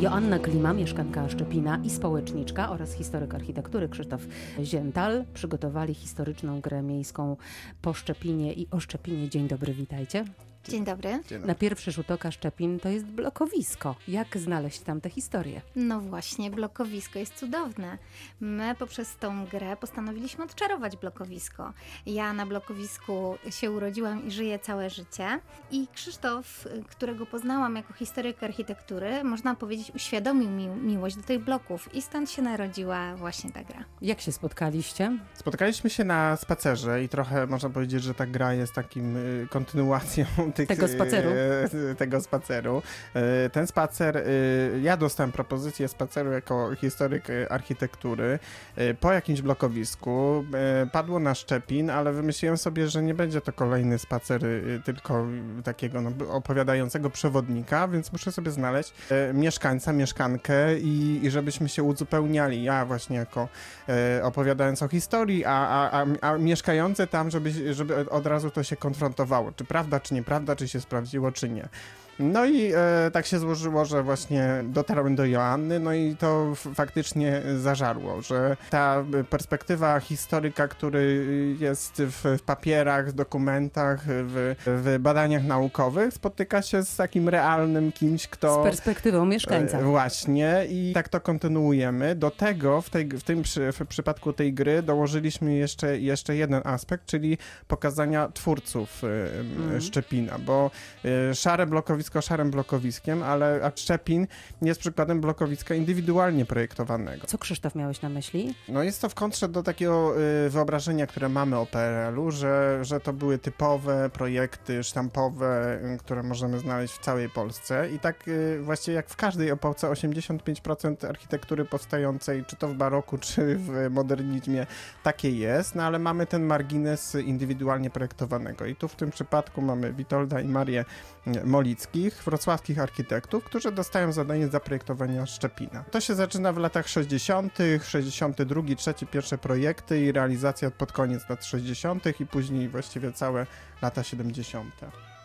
Joanna Klima, mieszkanka Szczepina i społeczniczka oraz historyk architektury Krzysztof Ziental przygotowali historyczną grę miejską po Szczepinie i o Szczepinie. Dzień dobry, witajcie. Dzień dobry. Dzień Na pierwszy rzut oka Szczepin to jest blokowisko. Jak znaleźć tam tę historię? No właśnie, blokowisko jest cudowne. My poprzez tą grę postanowiliśmy odczarować blokowisko. Ja na blokowisku się urodziłam i żyję całe życie. I Krzysztof, którego poznałam jako historyk architektury, można powiedzieć, uświadomił mi miłość do tych bloków. I stąd się narodziła właśnie ta gra. Jak się spotkaliście? Spotkaliśmy się na spacerze i trochę można powiedzieć, że ta gra jest takim y, kontynuacją tych, Tego spaceru. y, tego spaceru. Y, Ten spacer, y, ja dostałem propozycję spaceru jako historyk architektury po jakimś blokowisku. Padło na Szczepin, ale wymyśliłem sobie, że nie będzie to kolejny spacer tylko takiego no, opowiadającego przewodnika, więc muszę sobie znaleźć mieszkańca, mieszkankę i, i żebyśmy się uzupełniali. Ja właśnie jako e, opowiadając o historii, a, a, a, a mieszkający tam, żeby, żeby od razu to się konfrontowało. Czy prawda, czy nieprawda, czy się sprawdziło, czy nie. No i e, tak się złożyło, że właśnie dotarłem do Joanny, no i to faktycznie zażarło, że ta perspektywa historyka, który jest w, w papierach, w dokumentach, w, w badaniach naukowych, spotyka się z takim realnym kimś, kto... Z perspektywą mieszkańca. E, Właśnie i tak to kontynuujemy. Do tego w, tej, w tym przy, w przypadku tej gry dołożyliśmy jeszcze, jeszcze jeden aspekt, czyli pokazania twórców e, Mhm. Szczepina, bo e, szare blokowisko szarym blokowiskiem, ale a Szczepin jest przykładem blokowiska indywidualnie projektowanego. Co Krzysztof miałeś na myśli? No jest to w kontrze do takiego y, wyobrażenia, które mamy o PRL-u, że, że to były typowe projekty sztampowe, y, które możemy znaleźć w całej Polsce i tak y, właściwie jak w każdej epoce 85% architektury powstającej, czy to w baroku, czy w modernizmie, takie jest, no ale mamy ten margines indywidualnie projektowanego i tu w tym przypadku mamy Witolda i Marię y, Molickich, wrocławskich architektów, którzy dostają zadanie zaprojektowania Szczepina. To się zaczyna w latach 60., 62, 3, pierwsze projekty i realizacja pod koniec lat 60. i później właściwie całe lata 70.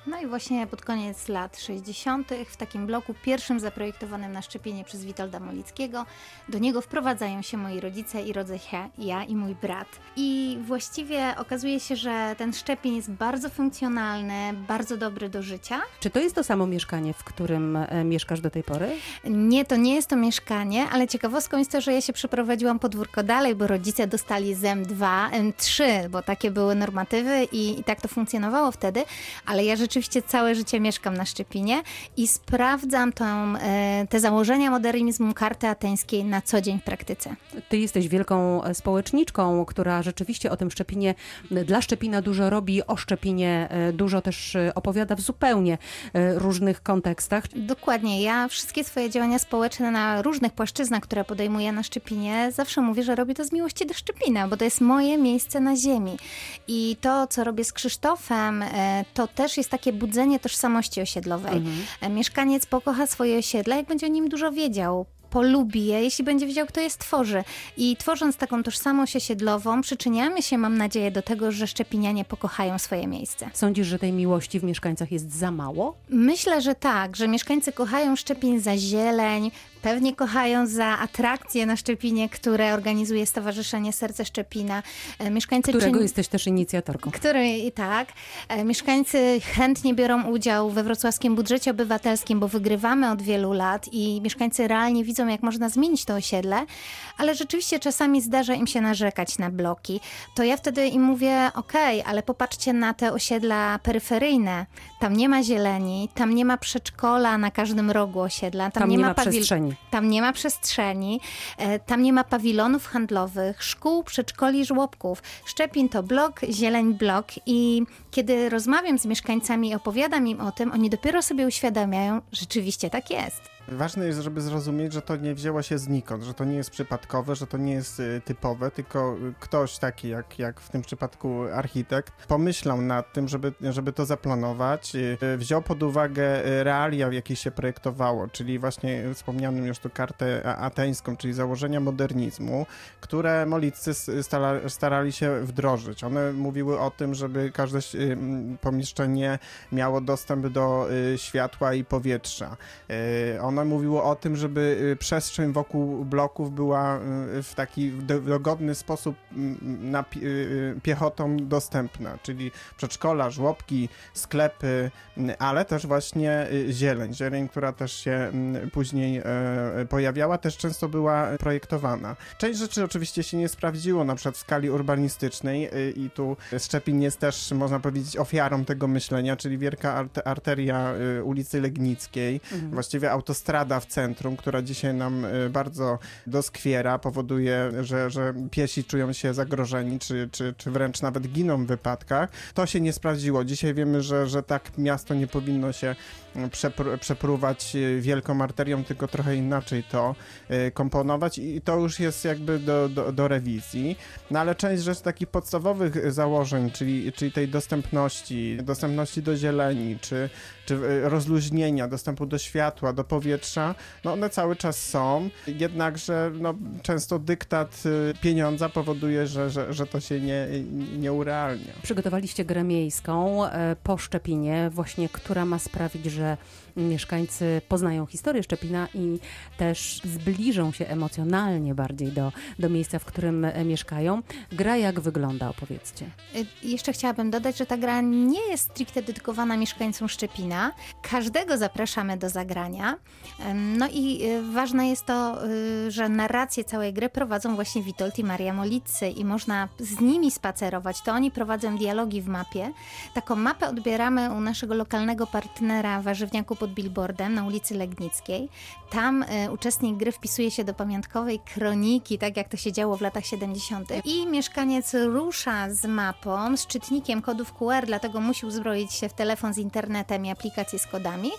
No i właśnie pod koniec lat 60. w takim bloku pierwszym zaprojektowanym na szczepienie przez Witolda Molickiego do niego wprowadzają się moi rodzice i rodzę się ja i mój brat. I właściwie okazuje się, że ten szczepień jest bardzo funkcjonalny, bardzo dobry do życia. Czy to jest to samo mieszkanie, w którym e, mieszkasz do tej pory? Nie, to nie jest to mieszkanie, ale ciekawostką jest to, że ja się przeprowadziłam podwórko dalej, bo rodzice dostali ZEM 2, M3, bo takie były normatywy i, i tak to funkcjonowało wtedy, ale ja rzeczywiście całe życie mieszkam na Szczepinie i sprawdzam tą, e, te założenia modernizmu karty ateńskiej na co dzień w praktyce. Ty jesteś wielką e, społeczniczką, która rzeczywiście o tym Szczepinie, dla Szczepina dużo robi, o Szczepinie e, dużo też opowiada w zupełnie różnych kontekstach. Dokładnie. Ja wszystkie swoje działania społeczne na różnych płaszczyznach, które podejmuję na Szczepinie, zawsze mówię, że robię to z miłości do Szczepina, bo to jest moje miejsce na ziemi. I to, co robię z Krzysztofem, to też jest takie budzenie tożsamości osiedlowej. E, Mieszkaniec pokocha swoje osiedle, jak będzie o nim dużo wiedział. Polubi je, jeśli będzie wiedział, kto je stworzy. I tworząc taką tożsamość osiedlową, przyczyniamy się, mam nadzieję, do tego, że szczepinianie pokochają swoje miejsce. Sądzisz, że tej miłości w mieszkańcach jest za mało? Myślę, że tak, że mieszkańcy kochają Szczepin za zieleń, pewnie kochają za atrakcje na Szczepinie, które organizuje Stowarzyszenie Serce Szczepina. E, Mieszkańcy Którego czyn- jesteś też inicjatorką. który i tak. E, Mieszkańcy chętnie biorą udział we wrocławskim budżecie obywatelskim, bo wygrywamy od wielu lat i mieszkańcy realnie widzą, jak można zmienić to osiedle, ale rzeczywiście czasami zdarza im się narzekać na bloki. To ja wtedy im mówię, okej, ale popatrzcie na te osiedla peryferyjne. Tam nie ma zieleni, tam nie ma przedszkola na każdym rogu osiedla, tam, Tam nie ma pawil- przestrzeni. tam nie ma przestrzeni, e, tam nie ma pawilonów handlowych, szkół, przedszkoli, żłobków. Szczepin to blok, zieleń blok i kiedy rozmawiam z mieszkańcami i opowiadam im o tym, oni dopiero sobie uświadamiają, rzeczywiście tak jest. Ważne jest, żeby zrozumieć, że to nie wzięło się znikąd, że to nie jest przypadkowe, że to nie jest y, typowe, tylko y, ktoś taki jak, jak w tym przypadku architekt pomyślał nad tym, żeby, żeby to zaplanować, y, wziął pod uwagę realia, w jakich się projektowało, czyli właśnie wspomnianym już tu kartę ateńską, czyli założenia modernizmu, które moliccy starali się wdrożyć. One mówiły o tym, żeby każde pomieszczenie miało dostęp do światła i powietrza. One Ono mówiło o tym, żeby y, przestrzeń wokół bloków była y, w taki dogodny sposób na y, piechotą dostępna, czyli przedszkola, żłobki, sklepy, ale też właśnie zieleń. Zieleń, która też się później e, pojawiała, też często była projektowana. Część rzeczy oczywiście się nie sprawdziło, na przykład w skali urbanistycznej i tu Szczepin jest też, można powiedzieć, ofiarą tego myślenia, czyli wielka arteria ulicy Legnickiej, mhm. właściwie autostrada w centrum, która dzisiaj nam y, bardzo doskwiera, powoduje, że, że piesi czują się zagrożeni, czy, czy, czy wręcz nawet giną w wypadkach. To się nie sprawdziło. Dzisiaj wiemy, że, że tak miasto nie powinno się przepr przepruwać y, wielką arterią, tylko trochę inaczej to y, komponować i to już jest jakby do, do, do rewizji. No ale część rzeczy takich podstawowych założeń, czyli, czyli tej dostępności, dostępności do zieleni, czy, czy rozluźnienia, dostępu do światła, do powietrza, no one cały czas są, jednakże no, często dyktat y, pieniądza powoduje, że, że, że to się nie, nie urealnia. Przygotowaliście grę miejską e, po Szczepinie, właśnie która ma sprawić, że mieszkańcy poznają historię Szczepina i też zbliżą się emocjonalnie bardziej do, do miejsca, w którym e, mieszkają. Gra jak wygląda, opowiedzcie. Y, jeszcze chciałabym dodać, że ta gra nie jest stricte dedykowana mieszkańcom Szczepina. Każdego zapraszamy do zagrania. No i y, ważne jest to, że narrację całej gry prowadzą właśnie Witold i Maria Molicy i można z nimi spacerować. To oni prowadzą dialogi w mapie. Taką mapę odbieramy u naszego lokalnego partnera warzywniaku pod billboardem na ulicy Legnickiej. Tam y, uczestnik gry wpisuje się do pamiątkowej kroniki, tak jak to się działo w latach 70. I mieszkaniec rusza z mapą, z czytnikiem kodów QR, dlatego musi uzbroić się w telefon z internetem i aplikację z kodami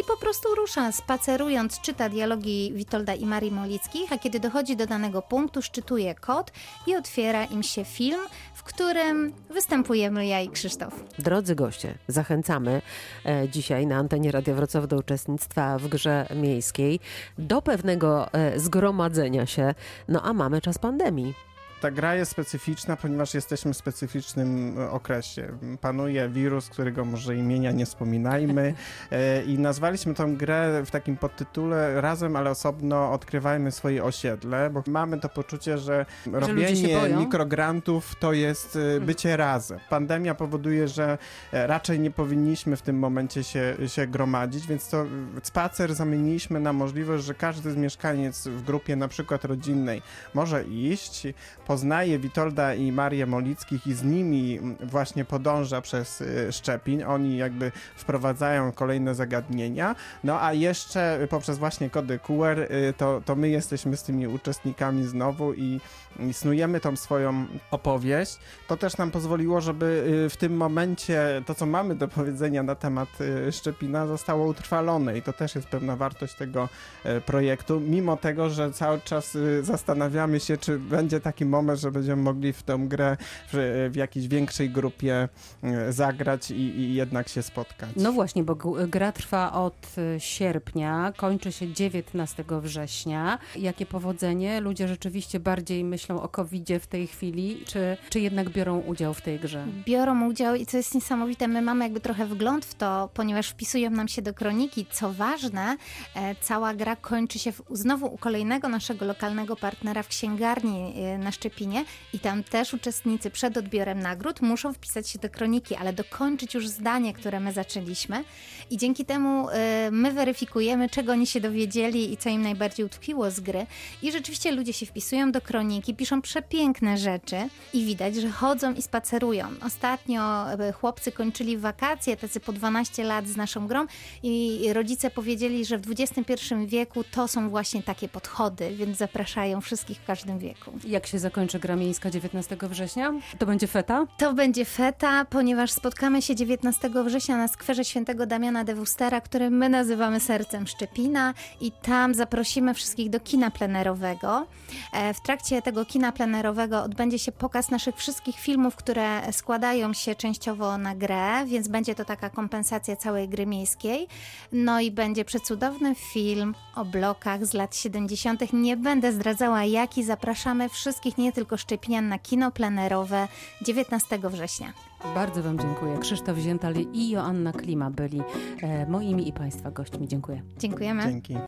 i po prostu rusza, spacerując, czyta dialogi Witolda i Marii Molickich, a kiedy dochodzi do danego punktu, szczytuje kod i otwiera im się film, w którym występujemy ja i Krzysztof. Drodzy goście, zachęcamy e, dzisiaj na antenie Radia Wrocław do uczestnictwa w grze miejskiej, do pewnego e, zgromadzenia się, no a mamy czas pandemii ta gra jest specyficzna, ponieważ jesteśmy w specyficznym e, okresie. Panuje wirus, którego może imienia nie wspominajmy e, i nazwaliśmy tą grę w takim podtytule razem, ale osobno odkrywajmy swoje osiedle, bo mamy to poczucie, że, że robienie mikrograntów to jest e, mhm. bycie razem. Pandemia powoduje, że raczej nie powinniśmy w tym momencie się, się gromadzić, więc to spacer zamieniliśmy na możliwość, że każdy z mieszkaniec w grupie na przykład rodzinnej może iść, poznaje Witolda i Marię Molickich i z nimi właśnie podąża przez y, Szczepin. Oni jakby wprowadzają kolejne zagadnienia. No a jeszcze poprzez właśnie kody QR y, to, to my jesteśmy z tymi uczestnikami znowu i, i snujemy tą swoją opowieść. To też nam pozwoliło, żeby y, w tym momencie to, co mamy do powiedzenia na temat Szczepina zostało utrwalone i to też jest pewna wartość tego projektu, mimo tego, że cały czas zastanawiamy się, czy będzie taki moment, moment, że będziemy mogli w tę grę w, w jakiejś większej grupie e, zagrać i, i, jednak się spotkać. No właśnie, bo gra trwa od e, sierpnia, kończy się 19 września. Jakie powodzenie? Ludzie rzeczywiście bardziej myślą o covid w tej chwili, czy, czy jednak biorą udział w tej grze? Biorą udział i co jest niesamowite, my mamy jakby trochę wgląd w to, ponieważ wpisują nam się do kroniki. Co ważne, e, cała gra kończy się w, znowu u kolejnego naszego lokalnego partnera w księgarni na Szczypie Szczepinie i tam też uczestnicy przed odbiorem nagród muszą wpisać się do kroniki, ale dokończyć już zdanie, które my zaczęliśmy i dzięki temu y, my weryfikujemy, czego oni się dowiedzieli i co im najbardziej utkwiło z gry i rzeczywiście ludzie się wpisują do kroniki, piszą przepiękne rzeczy i widać, że chodzą i spacerują. Ostatnio y, chłopcy kończyli wakacje, tacy po 12 lat z naszą grą i rodzice powiedzieli, że w XXI wieku to są właśnie takie podchody, więc zapraszają wszystkich w każdym wieku. Jak się zakończy kończy Gra Miejska 19 września? To będzie feta? To będzie feta, ponieważ spotkamy się 19 września na skwerze świętego Damiana de Wustera, który my nazywamy Sercem Szczepina i tam zaprosimy wszystkich do kina plenerowego. E, w trakcie tego kina plenerowego odbędzie się pokaz naszych wszystkich filmów, które składają się częściowo na grę, więc będzie to taka kompensacja całej gry miejskiej. No i będzie przecudowny film o blokach z lat 70. Nie będę zdradzała jaki, zapraszamy wszystkich, nie tylko Szczepinian na kino plenerowe 19 września. Bardzo Wam dziękuję. Krzysztof Ziętal i Joanna Klima byli e, moimi i Państwa gośćmi. Dziękuję. Dziękujemy. Dzięki.